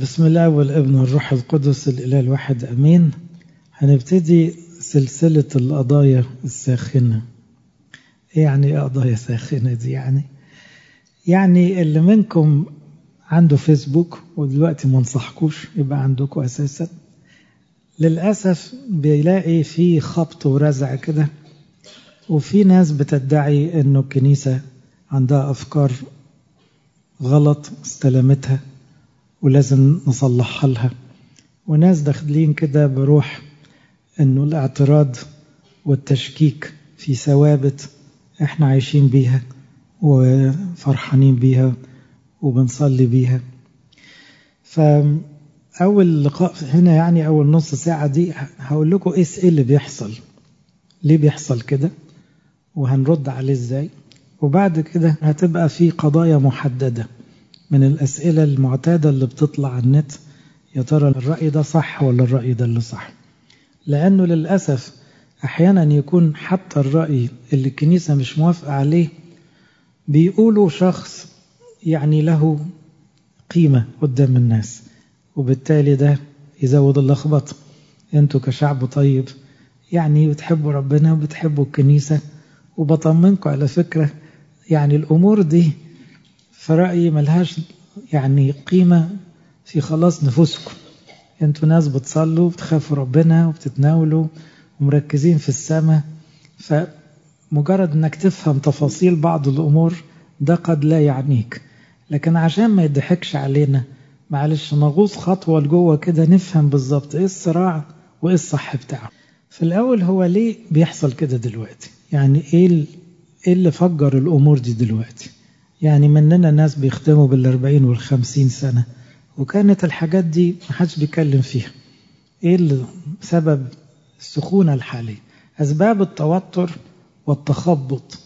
بسم الله والابن والروح القدس الإله الواحد أمين. هنبتدي سلسلة القضايا الساخنة. إيه يعني إيه قضايا ساخنة دي يعني؟ يعني اللي منكم عنده فيسبوك ودلوقتي ما انصحكوش يبقى عندكم أساسا. للأسف بيلاقي في خبط ورزع كده وفي ناس بتدعي إنه الكنيسة عندها أفكار غلط استلمتها. ولازم نصلحها لها. وناس داخلين كده بروح إنه الاعتراض والتشكيك في ثوابت إحنا عايشين بيها وفرحانين بيها وبنصلي بيها. فأول لقاء هنا يعني أول نص ساعة دي هقول لكم إيه اللي بيحصل. ليه بيحصل كده؟ وهنرد عليه إزاي؟ وبعد كده هتبقى في قضايا محددة. من الأسئلة المعتادة اللي بتطلع على النت يا ترى الرأي ده صح ولا الرأي ده اللي صح؟ لأنه للأسف أحيانا يكون حتى الرأي اللي الكنيسة مش موافقة عليه بيقولوا شخص يعني له قيمة قدام الناس وبالتالي ده يزود اللخبطة. أنتوا كشعب طيب يعني بتحبوا ربنا وبتحبوا الكنيسة وبطمنكم على فكرة يعني الأمور دي في رأيي ملهاش يعني قيمة في خلاص نفوسكم. أنتوا ناس بتصلوا وبتخافوا ربنا وبتتناولوا ومركزين في السماء فمجرد انك تفهم تفاصيل بعض الأمور ده قد لا يعنيك. لكن عشان ما يضحكش علينا معلش نغوص خطوة لجوة كده نفهم بالظبط إيه الصراع وإيه الصح بتاعه. في الأول هو ليه بيحصل كده دلوقتي؟ يعني إيه اللي فجر الأمور دي دلوقتي؟ يعني مننا ناس بيختموا بالأربعين والخمسين سنة. وكانت الحاجات دي محدش بيتكلم فيها. اللي سبب السخونة الحالية؟ أسباب التوتر والتخبط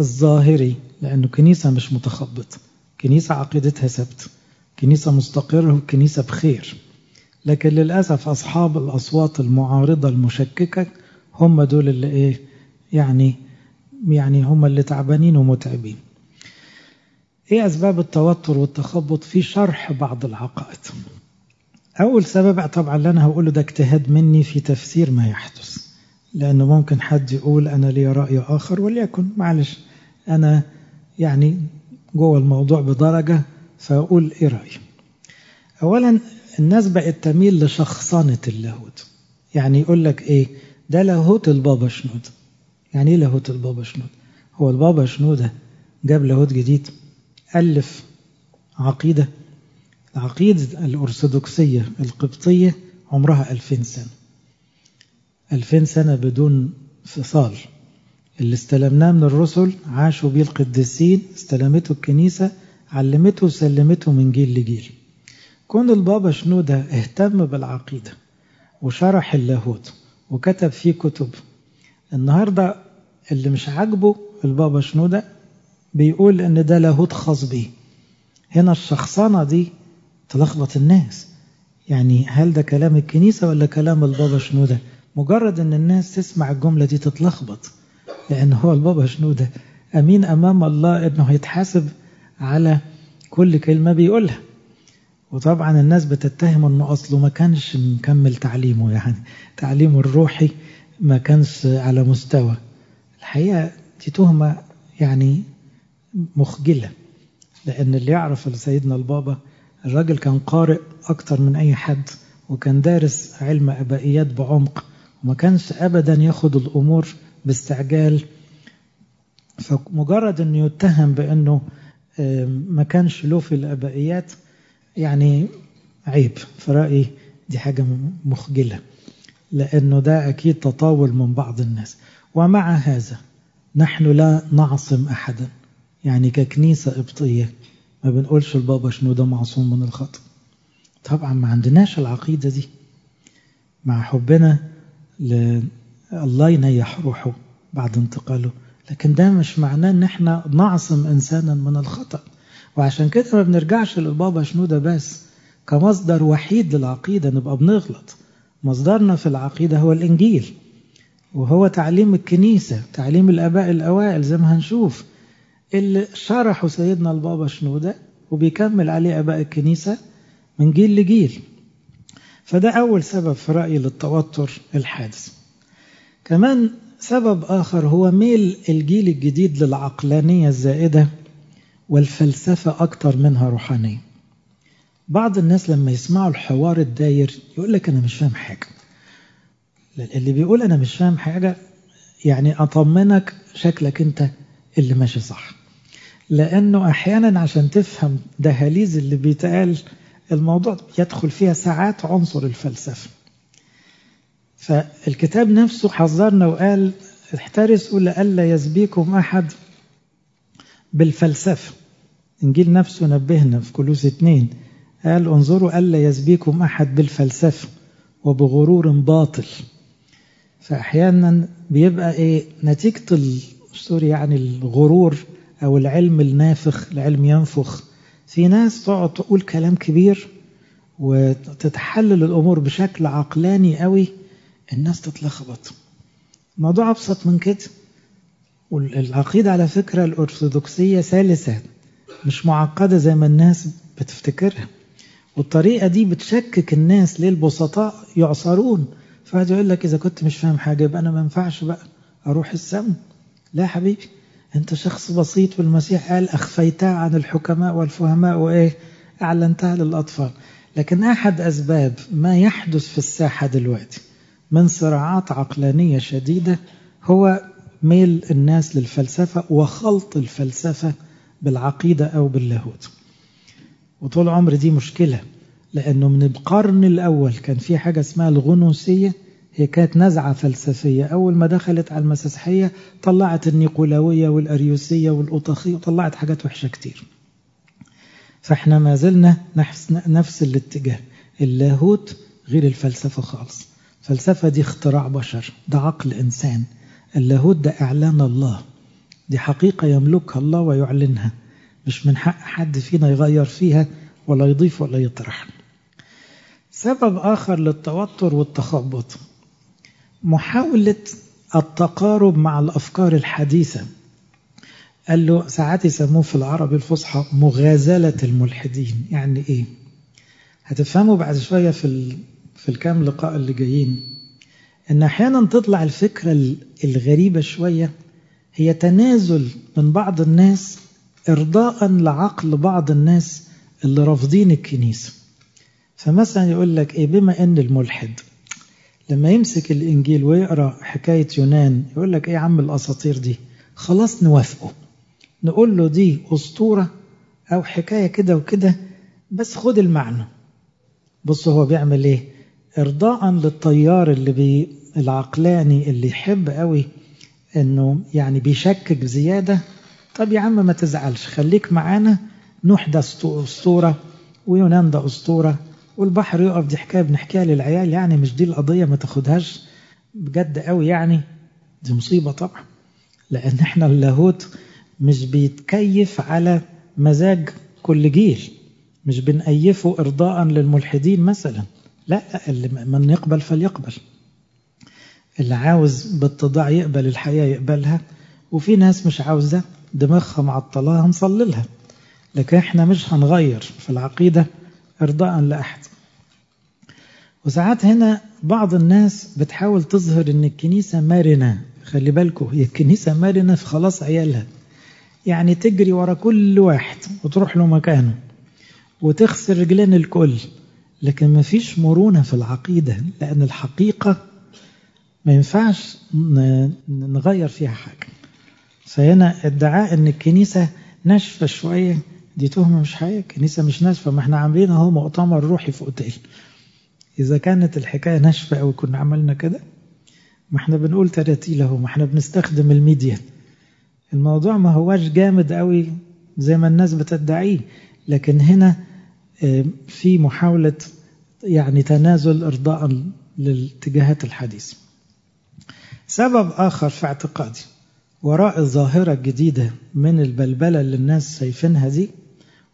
الظاهري لأنه كنيسة مش متخبطة كنيسة عقيدتها ثابتة. كنيسة مستقرة وكنيسة بخير. لكن للأسف أصحاب الأصوات المعارضة المشككة هم دول اللي إيه يعني يعني هم اللي تعبانين ومتعبين. إيه أسباب التوتر والتخبط في شرح بعض العقائد؟ أول سبب طبعا اللي أنا هقوله ده اجتهاد مني في تفسير ما يحدث لأنه ممكن حد يقول أنا لي رأي آخر وليكن معلش أنا يعني جوه الموضوع بدرجة فأقول إيه رأيي؟ اولا الناس بقت تميل لشخصنة اللاهوت. يعني يقول لك إيه؟ ده لاهوت البابا شنود. يعني إيه لاهوت البابا شنود؟ هو البابا شنودة جاب لاهوت جديد؟ ألف عقيدة. العقيدة الأرثوذكسية القبطية عمرها ألفين سنة. ألفين سنة بدون فصال. اللي استلمناه من الرسل عاشوا بيه القديسين استلمته الكنيسة علمته وسلمته من جيل لجيل. كون البابا شنودة اهتم بالعقيدة وشرح اللاهوت وكتب فيه كتب النهاردة اللي مش عاجبه البابا شنودة بيقول إن ده لاهوت خاص بيه. هنا الشخصنة دي تلخبط الناس. يعني هل ده كلام الكنيسة ولا كلام البابا شنودة؟ مجرد إن الناس تسمع الجملة دي تتلخبط لأن هو البابا شنودة أمين أمام الله إنه هيتحاسب على كل كلمة بيقولها. وطبعا الناس بتتهم إنه أصله ما كانش مكمل تعليمه يعني تعليمه الروحي ما كانش على مستوى. الحقيقة دي تهمة يعني مخجلة لأن اللي يعرف سيدنا البابا الراجل كان قارئ أكتر من أي حد وكان دارس علم أبائيات بعمق وما كانش أبدا ياخد الأمور باستعجال. فمجرد أنه يتهم بأنه ما كانش له في الأبائيات يعني عيب. في رأيي دي حاجة مخجلة لأنه ده أكيد تطاول من بعض الناس. ومع هذا نحن لا نعصم أحدا. يعني ككنيسة قبطية. ما بنقولش البابا شنو ده معصوم من الخطأ. طبعا ما عندناش العقيدة دي. مع حبنا ل... الله ينيح روحه بعد انتقاله. لكن ده مش معناه إن إحنا نعصم انسانا من الخطأ. وعشان كده ما بنرجعش للبابا شنو ده بس. كمصدر وحيد للعقيدة نبقى بنغلط. مصدرنا في العقيدة هو الإنجيل. وهو تعليم الكنيسة تعليم الآباء الأوائل زي ما هنشوف. اللي شرحوا سيدنا البابا شنودة وبيكمل عليه آباء الكنيسة من جيل لجيل. فده أول سبب في رأيي للتوتر الحادث. كمان سبب آخر هو ميل الجيل الجديد للعقلانية الزائدة والفلسفة أكتر منها روحانية. بعض الناس لما يسمعوا الحوار الداير يقول لك أنا مش فاهم حاجة. اللي بيقول أنا مش فاهم حاجة يعني أطمنك شكلك أنت اللي ماشي صح. لأنه أحيانا عشان تفهم دهاليز اللي بيتقال الموضوع يدخل فيها ساعات عنصر الفلسفة. فالكتاب نفسه حذرنا وقال احترسوا لئلا يسبيكم أحد بالفلسفة. إنجيل نفسه نبهنا في كلوس اتنين قال انظروا ألا يسبيكم أحد بالفلسفة وبغرور باطل. فأحيانا بيبقى إيه نتيجة سوري يعني الغرور أو العلم النافخ العلم ينفخ. في ناس تقعد تقول كلام كبير وتتحلل الأمور بشكل عقلاني قوي الناس تتلخبط. الموضوع أبسط من كده. والعقيدة على فكرة الأرثوذكسية سلسة مش معقدة زي ما الناس بتفتكرها. والطريقة دي بتشكك الناس ليه البسطاء يعصرون. فواحد يقول لك إذا كنت مش فاهم حاجة يبقى أنا ما ينفعش بقى أروح السم لا حبيبي. أنت شخص بسيط والمسيح قال أخفيتها عن الحكماء والفهماء وإيه؟ أعلنتها للأطفال. لكن أحد أسباب ما يحدث في الساحة دلوقتي من صراعات عقلانية شديدة هو ميل الناس للفلسفة وخلط الفلسفة بالعقيدة أو باللاهوت. وطول عمر دي مشكلة لأنه من القرن الأول كان في حاجة اسمها الغنوسية هي كانت نزعة فلسفية. أول ما دخلت على المسيحية طلعت النيقولاوية والأريوسية والأوطاخية وطلعت حاجات وحشة كتير. فإحنا ما زلنا نفس, نفس الاتجاه. اللاهوت غير الفلسفة خالص. الفلسفة دي اختراع بشر ده عقل إنسان. اللاهوت ده إعلان الله. دي حقيقة يملكها الله ويعلنها. مش من حق حد فينا يغير فيها ولا يضيف ولا يطرح. سبب آخر للتوتر والتخبط. محاولة التقارب مع الأفكار الحديثة. قال له ساعات يسموه في العربي الفصحى مغازلة الملحدين. يعني إيه؟ هتفهموا بعد شوية في في الكام لقاء اللي جايين إن أحيانا تطلع الفكرة الغريبة شوية هي تنازل من بعض الناس ارضاء لعقل بعض الناس اللي رافضين الكنيسة. فمثلا يقول لك إيه بما إن الملحد لما يمسك الإنجيل ويقرأ حكاية يونان يقول لك إيه يا عم الأساطير دي؟ خلاص نوافقه. نقول له دي أسطورة أو حكاية كده وكده بس خد المعنى. بص هو بيعمل إيه؟ ارضاء للطيار اللي بي العقلاني اللي يحب قوي إنه يعني بيشكك زياده طب يا عم ما تزعلش خليك معانا نوح ده أسطورة ويونان ده أسطورة. والبحر يقف دي حكاية بنحكيها للعيال يعني مش دي القضية ما تاخدهاش بجد قوي يعني. دي مصيبة طبعا لأن إحنا اللاهوت مش بيتكيف على مزاج كل جيل مش بنأيفه ارضاء للملحدين مثلا. لا اللي من يقبل فليقبل. اللي عاوز باتضاع يقبل الحياة يقبلها. وفي ناس مش عاوزة دماغها معطلاها هنصلي لها. لكن إحنا مش هنغير في العقيدة. ارضاء لأحد. وساعات هنا بعض الناس بتحاول تظهر إن الكنيسة مرنة. خلي بالكم هي الكنيسة مرنة في خلاص عيالها. يعني تجري ورا كل واحد وتروح له مكانه وتخسر رجلين الكل. لكن ما فيش مرونة في العقيدة لأن الحقيقة ما ينفعش نغير فيها حاجة. فهنا ادعاء إن الكنيسة ناشفة شوية دي تهمة مش حقيقة الكنيسة مش ناشفة ما إحنا عاملين اهو مؤتمر روحي في أوتيل. إذا كانت الحكاية ناشفة أو كنا عملنا كده ما إحنا بنقول تراتيل أهو ما إحنا بنستخدم الميديا. الموضوع ما هواش جامد قوي زي ما الناس بتدعيه لكن هنا في محاولة يعني تنازل إرضاء للاتجاهات الحديثة. سبب آخر في اعتقادي وراء الظاهرة الجديدة من البلبلة اللي الناس شايفينها دي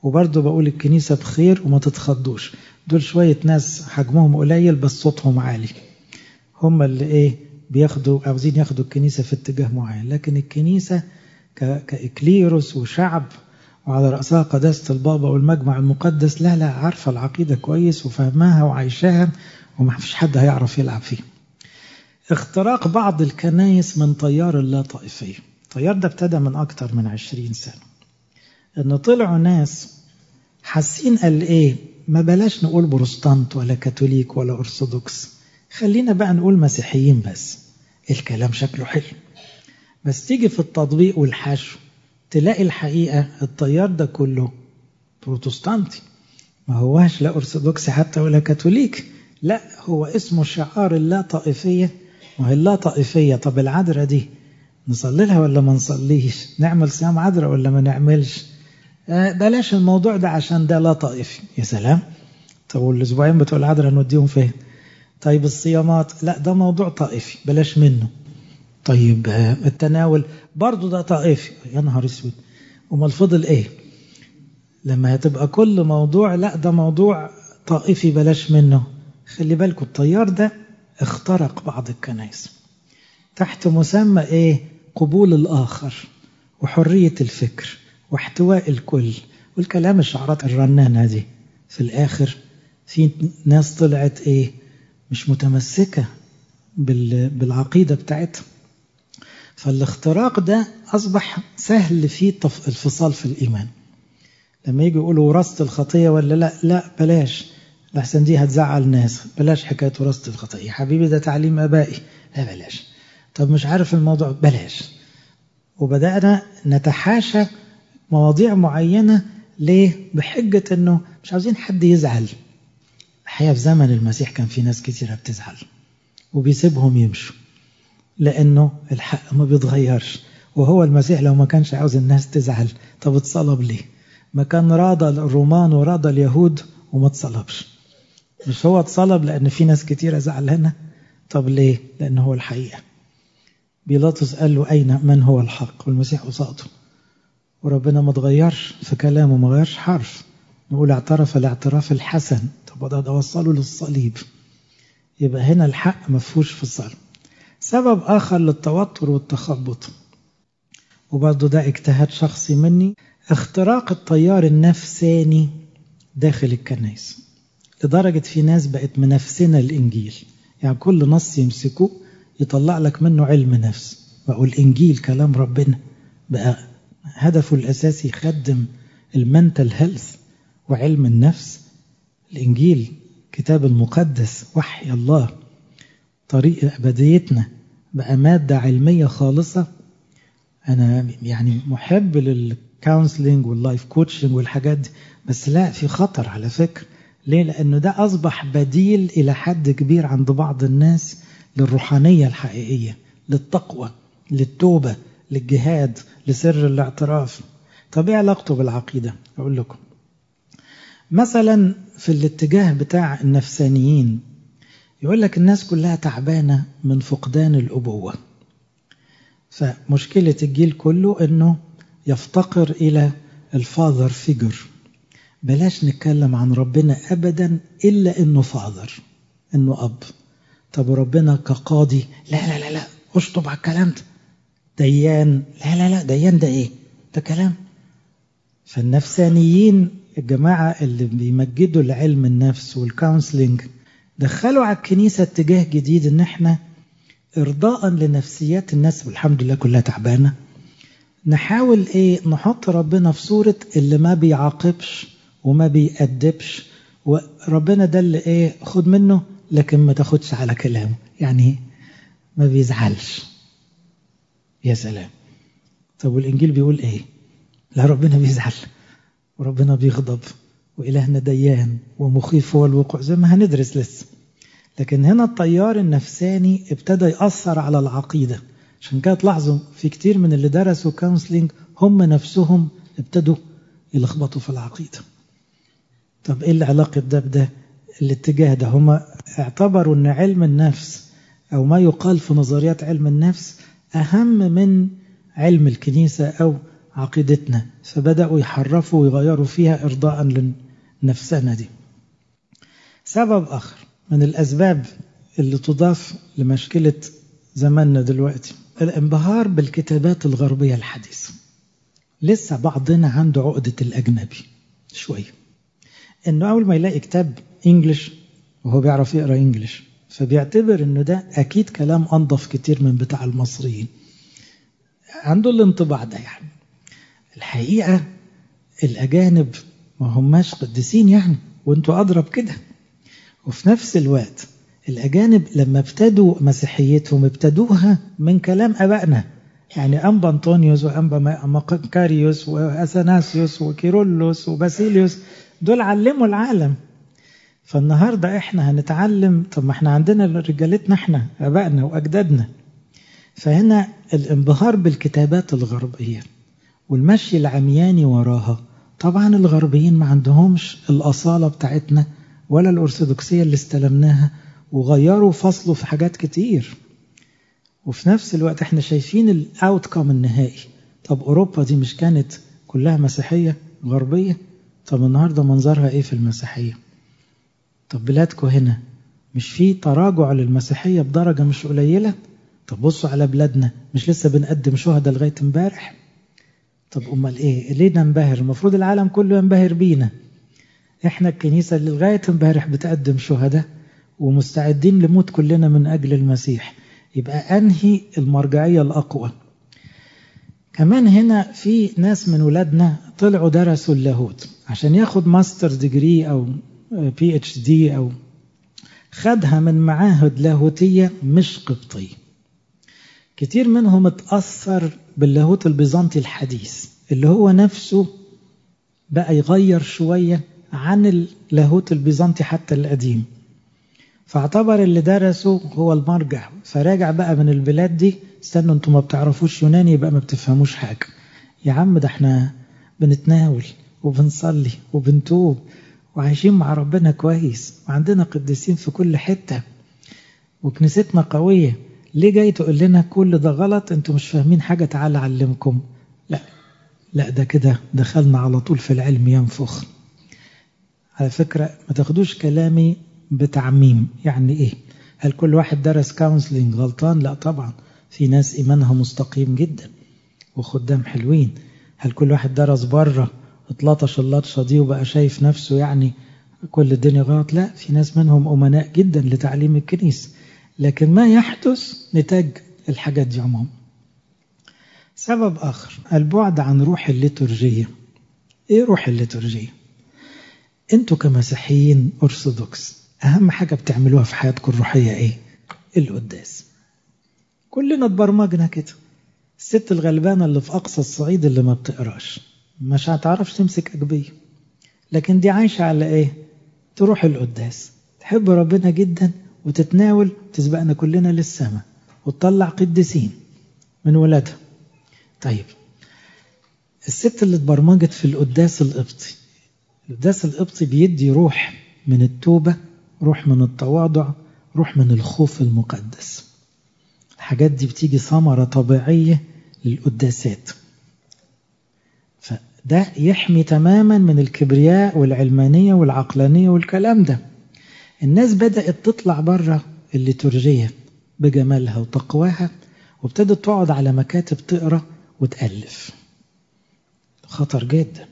وبرضه بقول الكنيسة بخير وما تتخضوش. دول شوية ناس حجمهم قليل بس صوتهم عالي. هم اللي إيه بياخدوا عاوزين ياخدوا الكنيسة في اتجاه معين. لكن الكنيسة كإكليروس وشعب وعلى رأسها قداسة البابا والمجمع المقدس لا لا عارفة العقيدة كويس وفهماها وعايشاها وما فيش حد هيعرف يلعب فيه اختراق بعض الكنايس من تيار اللا طائفية التيار ده ابتدى من أكتر من عشرين سنة. إن طلعوا ناس حاسين قال إيه؟ ما بلاش نقول بروستانت ولا كاثوليك ولا أرثوذكس. خلينا بقى نقول مسيحيين بس. الكلام شكله حلو. بس تيجي في التطبيق والحشو تلاقي الحقيقة التيار ده كله بروتستانتي. ما هواش لا أرثوذكسي حتى ولا كاثوليك. لا هو اسمه شعار اللا طائفية. وهي اللا طائفية طب العذراء دي نصلي لها ولا ما نصليش؟ نعمل صيام عذراء ولا ما نعملش؟ بلاش الموضوع ده عشان ده لا طائفي يا سلام. طب والأسبوعين بتوع العذراء نوديهم فين؟ طيب الصيامات لا ده موضوع طائفي بلاش منه. طيب آه التناول برضه ده طائفي يا نهار أسود. أمال فضل إيه؟ لما هتبقى كل موضوع لا ده موضوع طائفي بلاش منه. خلي بالكم التيار ده اخترق بعض الكنائس. تحت مسمى إيه؟ قبول الآخر وحرية الفكر. واحتواء الكل. والكلام الشعارات الرنانه دي في الآخر في ناس طلعت إيه مش متمسكة بالعقيدة بتاعتها. فالاختراق ده أصبح سهل فيه الفصال في الإيمان. لما يجي يقولوا وراثة الخطية ولا لا لا بلاش. لحسن دي هتزعل ناس. بلاش حكاية وراثة الخطية. حبيبي ده تعليم آبائي. لا بلاش. طب مش عارف الموضوع بلاش. وبدأنا نتحاشى مواضيع معينة ليه؟ بحجة إنه مش عاوزين حد يزعل. الحقيقة في زمن المسيح كان في ناس كتيرة بتزعل وبيسيبهم يمشوا لأنه الحق ما بيتغيرش. وهو المسيح لو ما كانش عاوز الناس تزعل طب اتصلب ليه؟ ما كان راضى الرومان وراضى اليهود وما اتصلبش. مش هو اتصلب لأن في ناس كتيرة زعلانة؟ طب ليه؟ لأن هو الحقيقة. بيلاطس قال له أين؟ من هو الحق؟ والمسيح قصاده. وربنا ما تغيرش في كلامه ما غيرش حرف. نقول اعترف الاعتراف الحسن. طب ده ده وصله للصليب. يبقى هنا الحق ما فيهوش فصال سبب آخر للتوتر والتخبط. وبرضه ده اجتهاد شخصي مني. اختراق التيار النفساني داخل الكنائس. لدرجة في ناس بقت منافسنا الإنجيل يعني كل نص يمسكوه يطلع لك منه علم نفس. بقوا الإنجيل كلام ربنا. بقى هدفه الأساسي يخدم المنتل هيلث وعلم النفس. الإنجيل كتاب المقدس وحي الله طريق أبديتنا بقى مادة علمية خالصة. أنا يعني محب لل counseling وال life coaching والحاجات دي بس لا في خطر على فكرة. ليه؟ لأنه ده أصبح بديل إلى حد كبير عند بعض الناس للروحانية الحقيقية للتقوى للتوبة. للجهاد لسر الاعتراف. طب إيه علاقته بالعقيدة؟ أقول لكم. مثلا في الاتجاه بتاع النفسانيين يقول لك الناس كلها تعبانة من فقدان الأبوة. فمشكلة الجيل كله أنه يفتقر إلى ال father figure. بلاش نتكلم عن ربنا أبدا إلا أنه father أنه أب. طب ربنا كقاضي لا لا لا لا اشطب على الكلام ده. ديان. لا لا لا ديان ده إيه؟ ده كلام. فالنفسانيين الجماعة اللي بيمجدوا لعلم النفس والكونسلنج دخلوا على الكنيسة اتجاه جديد إن إحنا ارضاء لنفسيات الناس والحمد لله كلها تعبانة. نحاول إيه؟ نحط ربنا في صورة اللي ما بيعاقبش وما بيأدبش وربنا ده اللي إيه؟ خد منه لكن ما تاخدش على كلامه. يعني ما بيزعلش. يا سلام. طب والإنجيل بيقول إيه؟ لا ربنا بيزعل وربنا بيغضب وإلهنا ديان ومخيف هو الوقوع زي ما هندرس لسه. لكن هنا التيار النفساني ابتدى يأثر على العقيدة. عشان كده تلاحظوا في كتير من اللي درسوا كونسلينج هم نفسهم ابتدوا يلخبطوا في العقيدة. طب إيه العلاقة ده بده؟ الاتجاه ده. هم اعتبروا إن علم النفس أو ما يقال في نظريات علم النفس أهم من علم الكنيسة أو عقيدتنا فبدأوا يحرفوا ويغيروا فيها ارضاء لنفسنا دي. سبب آخر من الأسباب اللي تضاف لمشكلة زماننا دلوقتي الانبهار بالكتابات الغربية الحديثة. لسه بعضنا عنده عقدة الأجنبي شوية. إنه أول ما يلاقي كتاب إنجلش وهو بيعرف يقرأ إنجلش فبيعتبر إنه ده أكيد كلام أنظف كتير من بتاع المصريين. عنده الانطباع ده يعني. الحقيقة الأجانب ما هماش قديسين يعني وانتوا أضرب كده. وفي نفس الوقت الأجانب لما ابتدوا مسيحيتهم ابتدوها من كلام أبائنا يعني أنبا أنطونيوس وأنبا مقاريوس وأثناسيوس وكيرولوس وباسيليوس دول علموا العالم. فالنهاردة إحنا هنتعلم طب ما إحنا عندنا رجالتنا إحنا أبائنا وأجدادنا. فهنا الانبهار بالكتابات الغربية والمشي العمياني وراها. طبعا الغربيين ما عندهمش الأصالة بتاعتنا ولا الأرثوذكسية اللي استلمناها وغيروا فصلوا في حاجات كتير. وفي نفس الوقت إحنا شايفين الاوتكم النهائي. طب أوروبا دي مش كانت كلها مسيحية غربية؟ طب النهاردة منظرها إيه في المسيحية؟ طب بلادكم هنا مش في تراجع للمسيحية بدرجة مش قليلة؟ طب بصوا على بلادنا مش لسه بنقدم شهداء لغاية امبارح؟ طب أمال إيه؟ ليه ننبهر؟ المفروض العالم كله ينبهر بينا. إحنا الكنيسة اللي لغاية امبارح بتقدم شهداء ومستعدين لموت كلنا من أجل المسيح. يبقى أنهي المرجعية الأقوى؟ كمان هنا في ناس من ولادنا طلعوا درسوا اللاهوت عشان ياخد master degree أو PhD أو خدها من معاهد لاهوتية مش قبطية كتير منهم اتأثر باللاهوت البيزنطي الحديث اللي هو نفسه بقى يغير شوية عن اللاهوت البيزنطي حتى القديم. فاعتبر اللي درسه هو المرجع. فراجع بقى من البلاد دي. استنوا أنتوا ما بتعرفوش يوناني يبقى ما بتفهموش حاجة. يا عم ده إحنا بنتناول وبنصلي وبنتوب. وعايشين مع ربنا كويس وعندنا قديسين في كل حتة وكنيستنا قوية. ليه جاي تقول لنا كل ده غلط؟ أنتوا مش فاهمين حاجة تعالى أعلمكم. لا لا ده كده دخلنا على طول في العلم ينفخ. على فكرة ما تاخدوش كلامي بتعميم. يعني إيه؟ هل كل واحد درس كونسلنج غلطان؟ لا طبعا. في ناس إيمانها مستقيم جدا وخدام حلوين. هل كل واحد درس بره؟ اتلطش اللطشه دي وبقى شايف نفسه يعني كل الدنيا غلط. لا في ناس منهم أمناء جدا لتعليم الكنيسة لكن ما يحدث نتاج الحاجات دي عموما. سبب آخر البعد عن روح الليتورجية. إيه روح الليتورجية؟ أنتوا كمسيحيين أرثوذكس أهم حاجة بتعملوها في حياتكم الروحية إيه؟ القداس. كلنا اتبرمجنا كده. الست الغلبانة اللي في أقصى الصعيد اللي ما بتقراش. مش هتعرفش تمسك اجبيه لكن دي عايشة على إيه؟ تروح القداس. تحب ربنا جدا وتتناول تسبقنا كلنا للسماء وتطلع قديسين من ولادها. طيب الست اللي اتبرمجت في القداس القبطي. القداس القبطي بيدي روح من التوبة روح من التواضع روح من الخوف المقدس. الحاجات دي بتيجي ثمرة طبيعية للقداسات. فده يحمي تماما من الكبرياء والعلمانية والعقلانية والكلام ده. الناس بدأت تطلع بره الليتورجية بجمالها وتقواها وابتدت تقعد على مكاتب تقرأ وتألف. خطر جدا.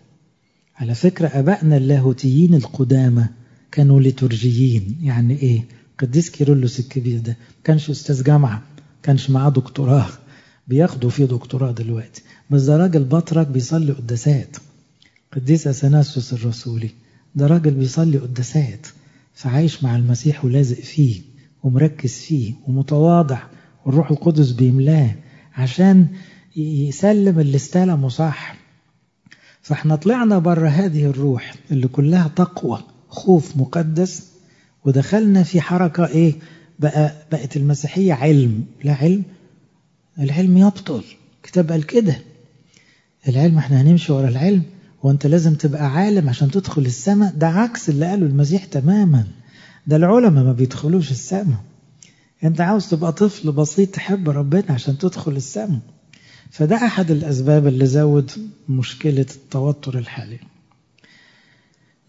على فكرة أبائنا اللاهوتيين القدامى كانوا ليتورجيين. يعني إيه؟ قديس كيرلس الكبير ده كانش أستاذ جامعة كانش معاه دكتوراه. بياخدوا فيه دكتوراه دلوقتي. بس ده راجل بطرك بيصلي قداسات. قديس أثناسيوس الرسولي ده راجل بيصلي قداسات فعايش مع المسيح ولازق فيه ومركز فيه ومتواضع والروح القدس بيملاه عشان يسلم اللي استلمه صح فاحنا طلعنا بره هذه الروح اللي كلها تقوى خوف مقدس ودخلنا في حركة إيه؟ بقى بقت المسيحية علم لا علم العلم يبطل. كتاب قال كده. العلم إحنا هنمشي ورا العلم وانت لازم تبقى عالم عشان تدخل السماء. ده عكس اللي قاله المسيح تماما. ده العلماء ما بيدخلوش السماء. انت عاوز تبقى طفل بسيط تحب ربنا عشان تدخل السماء. فده أحد الأسباب اللي زود مشكلة التوتر الحالي.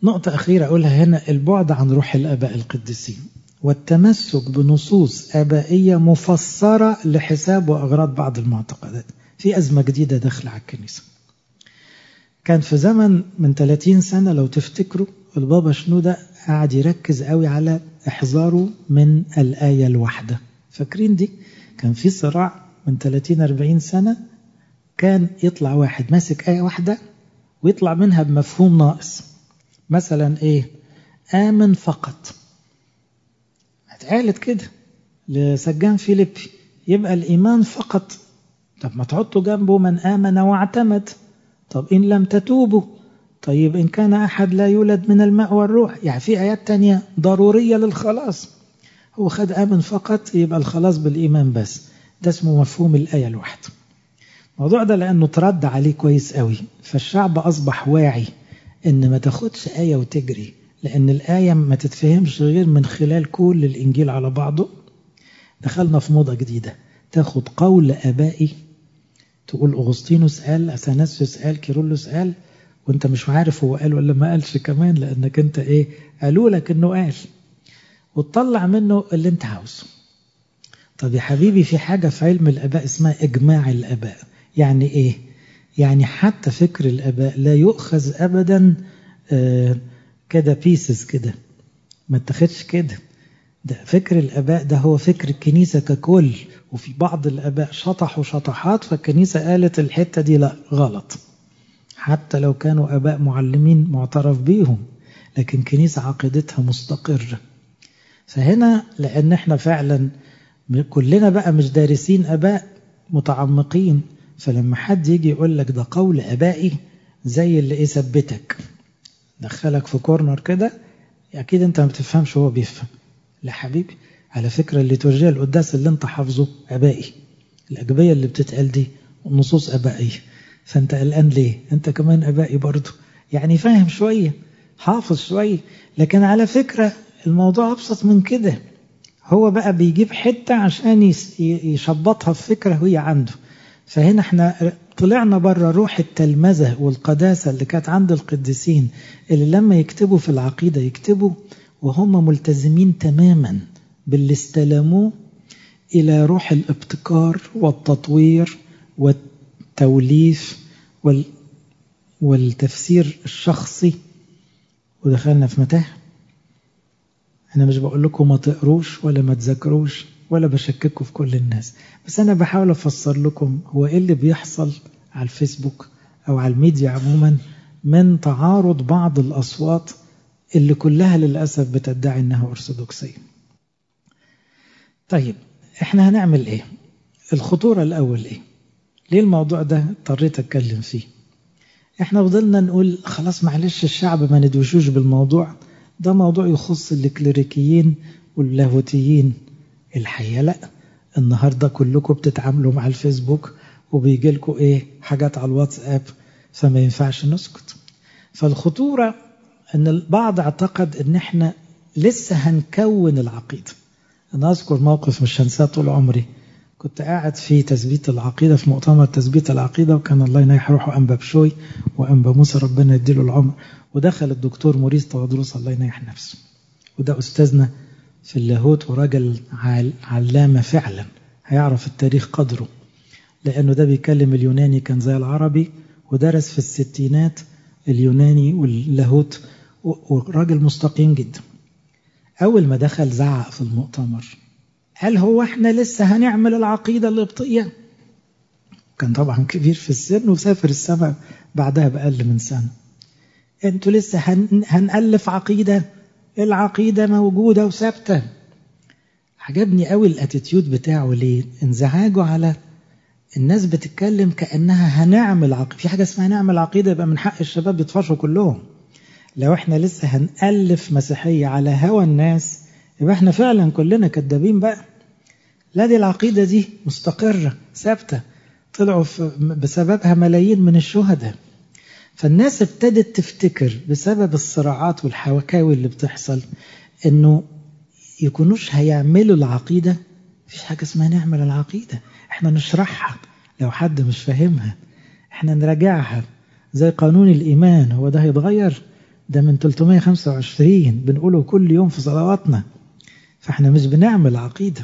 نقطة أخيرة أقولها هنا البعد عن روح الآباء القديسين. والتمسك بنصوص آبائية مفسرة لحساب وأغراض بعض المعتقدات. في أزمة جديدة داخلة على الكنيسة. كان في زمن من 30 سنة لو تفتكروا البابا شنودة قاعد يركز قوي على إحذاره من الآية الواحدة. فاكرين دي؟ كان في صراع من 30 40 سنة كان يطلع واحد ماسك آية واحدة ويطلع منها بمفهوم ناقص. مثلا إيه؟ آمن فقط. اتقالت كده لسجان فيليبي. يبقى الإيمان فقط. طب ما تحطوا جنبه من آمن واعتمد. طب إن لم تتوبوا. طيب إن كان أحد لا يولد من الماء والروح. يعني في آيات تانية ضرورية للخلاص. هو خد آمن فقط يبقى الخلاص بالإيمان بس. ده اسمه مفهوم الآية الواحدة. الموضوع ده لأنه ترد عليه كويس قوي. فالشعب أصبح واعي إن ما تاخدش آية وتجري. لأن الآية ما تتفهمش غير من خلال كل الإنجيل على بعضه. دخلنا في موضة جديدة. تاخد قول آبائي. تقول أغسطينوس قال أثناسيوس قال كيرلس قال وأنت مش عارف هو قال ولا ما قالش كمان لأنك أنت إيه قالوا لك إنه قال. وتطلع منه اللي انت عاوزه طب يا حبيبي في حاجة في علم الآباء اسمها إجماع الآباء. يعني إيه؟ يعني حتى فكر الآباء لا يؤخذ أبدا آه كده بيسز كده. ما اتخذش كده. ده فكر الآباء ده هو فكر الكنيسة ككل. وفي بعض الآباء شطحوا شطحات فالكنيسة قالت الحتة دي لا غلط. حتى لو كانوا آباء معلمين معترف بيهم لكن كنيسة عقيدتها مستقرة. فهنا لأن إحنا فعلا كلنا بقى مش دارسين آباء متعمقين فلما حد يجي يقول لك ده قول آبائي زي اللي إيه ثبتك دخلك في كورنر كده أكيد أنت ما بتفهمش هو بيفهم. لا حبيبي على فكرة الليتورجية القداس اللي أنت حافظه أبائي الأجبية اللي بتتقال دي نصوص ابائية فأنت قلقان ليه؟ أنت كمان أبائي برضه. يعني فاهم شوية حافظ شوية. لكن على فكرة الموضوع أبسط من كده. هو بقى بيجيب حتة عشان يشبطها في فكرة وهي عنده. فهنا إحنا طلعنا بره روح التلمذة والقداسة اللي كانت عند القديسين اللي لما يكتبوا في العقيدة يكتبوا وهم ملتزمين تماما باللي استلموه إلى روح الابتكار والتطوير والتوليف وال والتفسير الشخصي. ودخلنا في متاهة. أنا مش بقول لكم ما تقروش ولا ما تذاكروش. ولا بشككوا في كل الناس. بس أنا بحاول أفسر لكم هو إيه اللي بيحصل على الفيسبوك أو على الميديا عموما من تعارض بعض الأصوات اللي كلها للأسف بتدعي أنها أرثوذكسية. طيب إحنا هنعمل إيه؟ الخطورة الأول إيه؟ ليه الموضوع ده اضطريت أتكلم فيه؟ إحنا فضلنا نقول خلاص معلش الشعب ما ندوشوش بالموضوع ده موضوع يخص الكليريكيين واللاهوتيين. الحقيقة لا. النهاردة كلكم بتتعاملوا مع الفيسبوك وبيجي لكم إيه حاجات على الواتساب فما ينفعش نسكت. فالخطورة إن البعض اعتقد إن إحنا لسه هنكون العقيدة أنا أذكر موقف مش هنساه طول عمري. كنت قاعد في تثبيت العقيدة في مؤتمر تثبيت العقيدة وكان الله ينيح روحه أنبا بشوي وأنبا موسى ربنا يديله العمر. ودخل الدكتور موريس طوادروس الله ينيح نفسه. وده أستاذنا في اللاهوت وراجل علامة فعلا هيعرف التاريخ قدره لأنه ده بيكلم اليوناني كان زي العربي ودرس في الستينات اليوناني واللاهوت وراجل مستقيم جدا. أول ما دخل زعق في المؤتمر هل هو إحنا لسه هنعمل العقيدة القبطية كان طبعا كبير في السن وسافر السماء بعدها بأقل من سنة. أنتوا لسه هن... هنألف عقيدة؟ العقيدة موجودة وثابتة. عجبني قوي الأتيتيود بتاعه ليه انزعاجه على الناس بتتكلم كأنها هنعمل عقيدة في حاجة اسمها نعمل عقيدة يبقى من حق الشباب يطفشوا كلهم. لو إحنا لسه هنألف مسيحية على هوى الناس يبقى إحنا فعلا كلنا كدابين بقى. لا دي العقيدة دي مستقرة ثابتة. طلعوا بسببها ملايين من الشهداء. فالناس ابتدت تفتكر بسبب الصراعات والحوكاوي اللي بتحصل إنه يكونوش هيعملوا العقيدة. مفيش حاجة اسمها نعمل العقيدة. إحنا نشرحها. لو حد مش فاهمها إحنا نراجعها. زي قانون الإيمان هو ده هيتغير؟ ده من 325 بنقوله كل يوم في صلواتنا. فإحنا مش بنعمل عقيدة.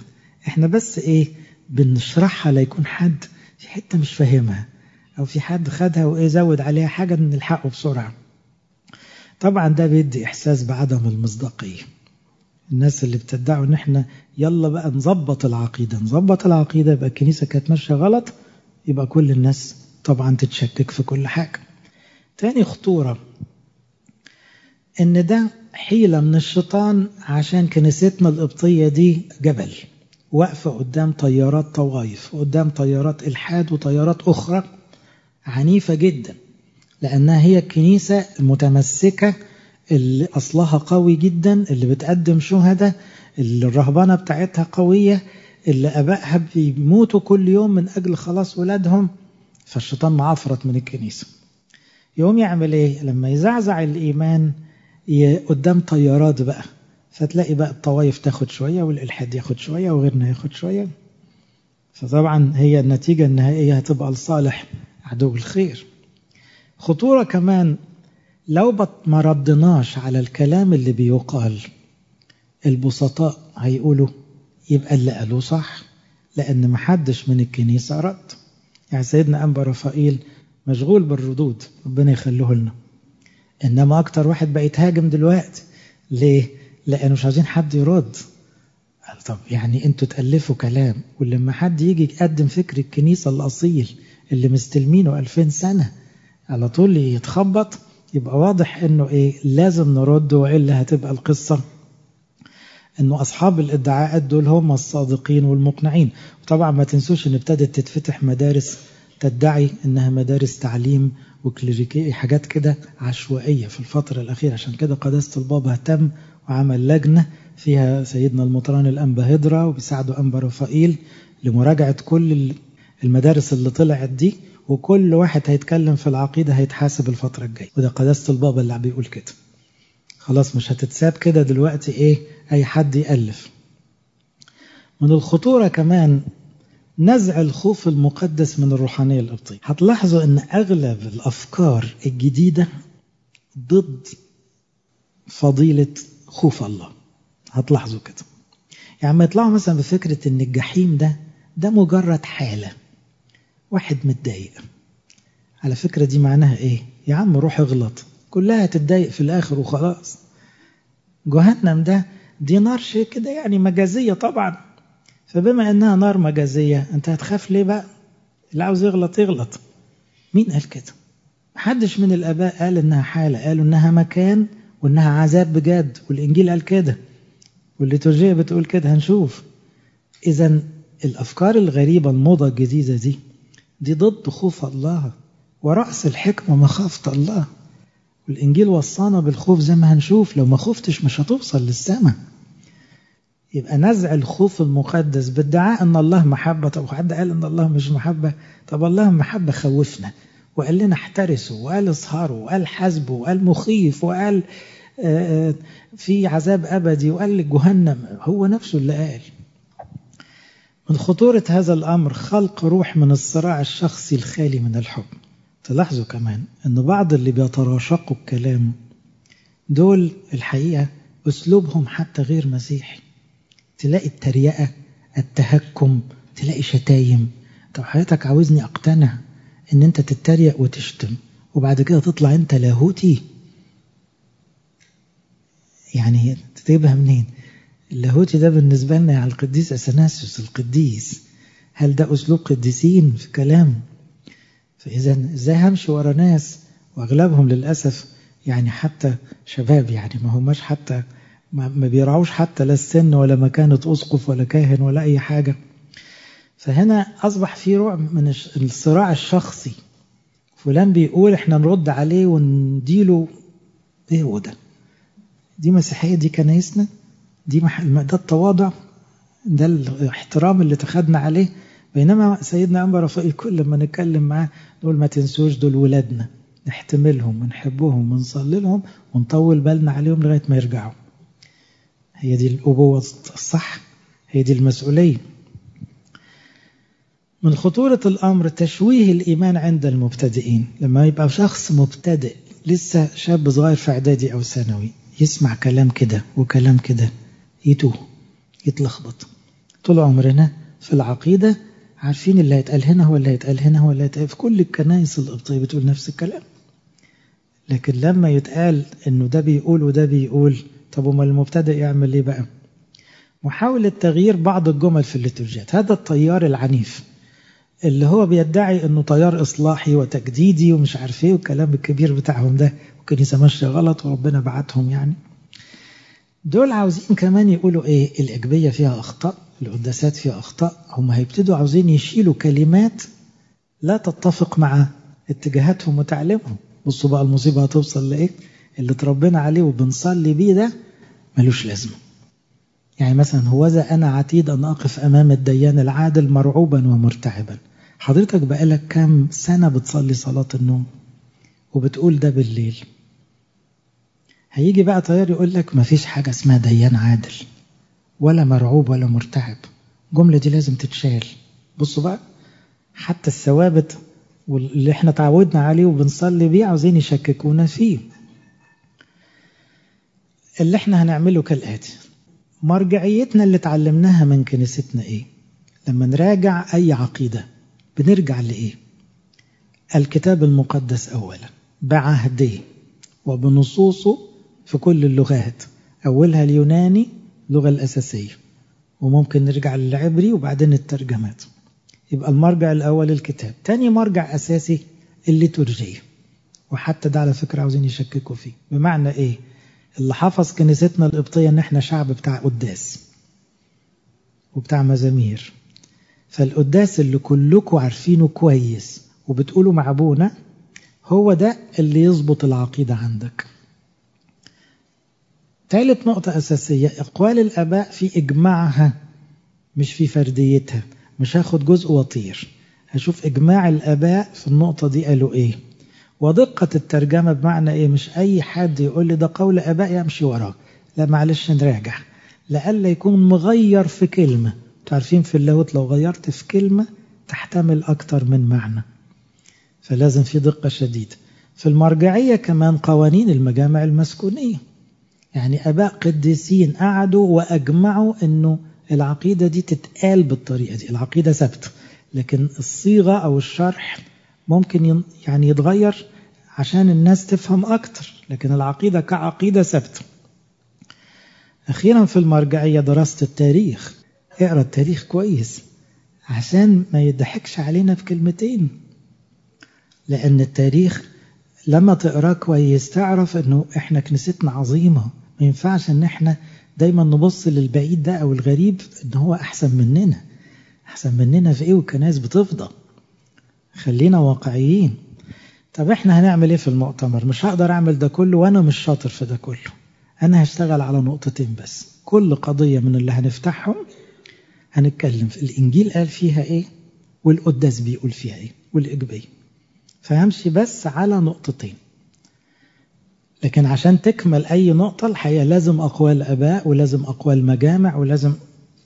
إحنا بس إيه؟ بنشرحها ليكون حد في حتة مش فاهمها. أو في حد خدها ويزود عليها حاجة نلحقه بسرعة. طبعا ده بيدي إحساس بعدم المصداقية. الناس اللي بتدعوا إن إحنا يلا بقى نظبط العقيدة نظبط العقيدة يبقى الكنيسة كانت ماشية غلط يبقى كل الناس طبعا تتشكك في كل حاجة. تاني خطورة إن ده حيلة من الشيطان عشان كنيستنا القبطية دي جبل واقفة قدام طيارات طوائف قدام طيارات إلحاد وطيارات أخرى. عنيفة جدا لأنها هي الكنيسة المتمسكة اللي أصلها قوي جدا اللي بتقدم شهداء اللي الرهبانة بتاعتها قوية اللي أبائها بيموتوا كل يوم من أجل خلاص ولادهم فالشيطان معفرت من الكنيسة. يقوم يعمل إيه؟ لما يزعزع الإيمان قدام طيارات بقى فتلاقي بقى الطوايف تاخد شوية والإلحاد ياخد شوية وغيرنا ياخد شوية. فطبعا هي النتيجة النهائية هتبقى لصالح عدو الخير. خطورة كمان لو ما ردناش على الكلام اللي بيقال. البسطاء هيقولوا يبقى اللي قالوه صح لأن محدش من الكنيسة رد. يعني سيدنا أنبا رفائيل مشغول بالردود ربنا يخلوه لنا. إنما أكتر واحد بقى يتهاجم دلوقتي. ليه؟ لأنه مش عايزين حد يرد. طب يعني أنتوا تألفوا كلام ولما حد يجي يقدم فكر الكنيسة الأصيل اللي مستلمينه 2000 سنة على طول يتخبط يبقى واضح إنه إيه لازم نرد وإلا هتبقى القصة إنه أصحاب الإدعاءات دول هم الصادقين والمقنعين. وطبعا ما تنسوش إن ابتدت تتفتح مدارس تدعي إنها مدارس تعليم وكليريكيه حاجات كده عشوائية في الفترة الأخيرة. عشان كده قداسة البابا اهتم وعمل لجنة فيها سيدنا المطران الأنبا هدرا وبيساعده أنبا رفائيل لمراجعة كل المدارس اللي طلعت دي وكل واحد هيتكلم في العقيدة هيتحاسب الفترة الجاية. وده قداسة البابا اللي بيقول كده. خلاص مش هتتساب كده دلوقتي إيه أي حد يألف. من الخطورة كمان نزع الخوف المقدس من الروحانية القبطية هتلاحظوا إن أغلب الأفكار الجديدة ضد فضيلة خوف الله. هتلاحظوا كده. يعني ما يطلعوا مثلا بفكرة إن الجحيم ده ده مجرد حالة. واحد متضايق. على فكرة دي معناها إيه؟ يا عم روح اغلط. كلها تتضايق في الآخر وخلاص. جهنم ده دي نار شيء كده يعني مجازية طبعا. فبما إنها نار مجازية أنت هتخاف ليه بقى؟ اللي عاوز يغلط يغلط. مين قال كده؟ محدش من الآباء قال إنها حالة قالوا إنها مكان وإنها عذاب بجد والإنجيل قال كده. والليتورجية بتقول كده. هنشوف. اذا الأفكار الغريبة الموضة الجديدة دي دي ضد خوف الله ورأس الحكمة مخافة الله. والإنجيل وصانا بالخوف زي ما هنشوف لو ما خفتش مش هتوصل للسماء يبقى نزع الخوف المقدس بادعاء أن الله محبة. طب حد قال أن الله مش محبة؟ طب الله محبة خوفنا. وقال لنا احترسوا وقال اسهروا وقال حاسبوا وقال مخيف وقال في عذاب أبدي وقال جهنم. هو نفسه اللي قال. من خطورة هذا الأمر خلق روح من الصراع الشخصي الخالي من الحب. تلاحظوا كمان أن بعض اللي بيتراشقوا الكلام دول الحقيقة أسلوبهم حتى غير مسيحي. تلاقي التريقة التهكم تلاقي شتايم. طب حضرتك عاوزني أقتنع أن أنت تتريق وتشتم وبعد كده تطلع أنت لاهوتي؟ يعني تجيبها منين؟ اللاهوتي ده بالنسبة لنا على القديس أثناسيوس القديس. هل ده أسلوب قديسين في كلام؟ فإذا إزاي همشي ورا ناس وأغلبهم للأسف يعني حتى شباب يعني ما هماش حتى ما بيرعوش حتى لا السن ولا مكانة أسقف ولا كاهن ولا أي حاجة. فهنا أصبح في روع من الصراع الشخصي. فلان بيقول إحنا نرد عليه ونديله إيه هو ده؟ دي مسيحية دي كنايسنا؟ دي ده التواضع ده الاحترام اللي تخدنا عليه. بينما سيدنا أنبا رفائيل كل ما نتكلم معاه نقول ما تنسوش دول ولادنا. نحتملهم ونحبهم ونصلي لهم ونطول بالنا عليهم لغاية ما يرجعوا. هي دي الأبوة الصح هي دي المسؤولية. من خطورة الأمر تشويه الإيمان عند المبتدئين. لما يبقى شخص مبتدئ لسه شاب صغير في إعدادي أو ثانوي يسمع كلام كده وكلام كده. يتوه يتلخبط. طول عمرنا في العقيدة عارفين اللي هيتقال هنا هو اللي هيتقال هنا هو اللي هيتقال في كل الكنائس القبطية بتقول نفس الكلام. لكن لما يتقال إنه ده بيقول وده بيقول طب أمال المبتدئ يعمل إيه بقى؟ محاولة تغيير بعض الجمل في الليتورجيات. هذا التيار العنيف اللي هو بيدعي إنه تيار إصلاحي وتجديدي ومش عارف إيه والكلام الكبير بتاعهم ده والكنيسة ماشية غلط وربنا بعتهم يعني. دول عاوزين كمان يقولوا إيه؟ الإجبية فيها أخطاء القداسات فيها أخطاء هم هيبتدوا عاوزين يشيلوا كلمات لا تتفق مع اتجاهاتهم وتعليمهم. بصوا بقى المصيبة هتوصل لإيه؟ اللي اتربينا عليه وبنصلي بيه ده ملوش لازمة. يعني مثلا هوذا أنا عتيد أن أقف أمام الديان العادل مرعوبا ومرتعبا. حضرتك بقالك كام سنة بتصلي صلاة النوم؟ وبتقول ده بالليل. هيجي بقى طيار يقول لك ما فيش حاجة اسمها ديان عادل ولا مرعوب ولا مرتعب. الجملة دي لازم تتشال. بصوا بقى حتى الثوابت واللي إحنا تعودنا عليه وبنصلي بيه عاوزين يشككونا فيه. اللي إحنا هنعمله كالآتي. مرجعيتنا اللي اتعلمناها من كنيستنا إيه؟ لما نراجع أي عقيدة بنرجع لإيه؟ الكتاب المقدس اولا بعهده وبنصوصه في كل اللغات. أولها اليوناني اللغة الأساسية. وممكن نرجع للعبري وبعدين الترجمات. يبقى المرجع الأول الكتاب. تاني مرجع أساسي الليتورجية وحتى ده على فكرة عاوزين يشككوا فيه. بمعنى إيه؟ اللي حفظ كنيستنا القبطية إن إحنا شعب بتاع قداس وبتاع مزامير. فالقداس اللي كلكم عارفينه كويس وبتقولوا مع أبونا هو ده اللي يظبط العقيدة عندك. ثالث نقطة أساسية أقوال الآباء في إجماعها مش في فرديتها. مش هاخد جزء وطير هشوف إجماع الآباء في النقطة دي قالوا إيه. ودقة الترجمة بمعنى إيه؟ مش أي حد يقول لي ده قول آباء يمشي وراه. لا معلش نراجع. لألا يكون مغير في كلمة. تعرفين في اللاهوت لو غيرت في كلمة تحتمل أكتر من معنى. فلازم في دقة شديدة. في المرجعية كمان قوانين المجامع المسكونية. يعني أباء قديسين قعدوا وأجمعوا أنه العقيدة دي تتقال بالطريقة دي العقيدة ثابتة. لكن الصيغة أو الشرح ممكن يعني يتغير عشان الناس تفهم أكتر لكن العقيدة كعقيدة ثابتة. أخيرا في المرجعية دراسة التاريخ. اقرأ التاريخ كويس عشان ما يضحكش علينا في كلمتين لأن التاريخ لما تقراه كويس تعرف أنه إحنا كنيستنا عظيمة. ما ينفعش أن إحنا دايما نبص للبعيد ده أو الغريب أن هو أحسن مننا. أحسن مننا في إيه؟ والكنائس بتفضى. خلينا واقعيين. طب إحنا هنعمل إيه في المؤتمر؟ مش هقدر اعمل ده كله وأنا مش شاطر في ده كله. أنا هشتغل على نقطتين بس. كل قضية من اللي هنفتحهم هنتكلم في الإنجيل قال فيها إيه؟ والقداس بيقول فيها إيه؟ والاجبية فهمشي بس على نقطتين. لكن عشان تكمل أي نقطة الحقيقة لازم أقوال أباء ولازم أقوال مجامع ولازم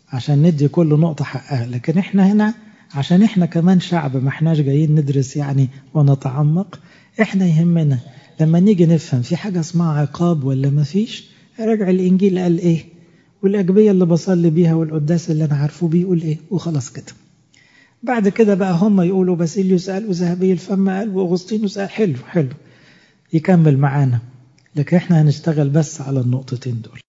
عشان ندي كل نقطة حقها. لكن إحنا هنا عشان إحنا كمان شعب ما إحناش جايين ندرس يعني ونتعمق إحنا يهمنا لما نيجي نفهم في حاجة اسمها عقاب ولا ما فيش راجع الإنجيل قال إيه؟ والأجبية اللي بصلي بيها والقداس اللي أنا عارفه بيقول إيه؟ وخلاص كده. بعد كده بقى هم يقولوا باسيليوس قال وذهبي الفم قال وأغسطينوس قال. حلو حلو. يكمل معانا. لكن إحنا هنشتغل بس على النقطتين دول.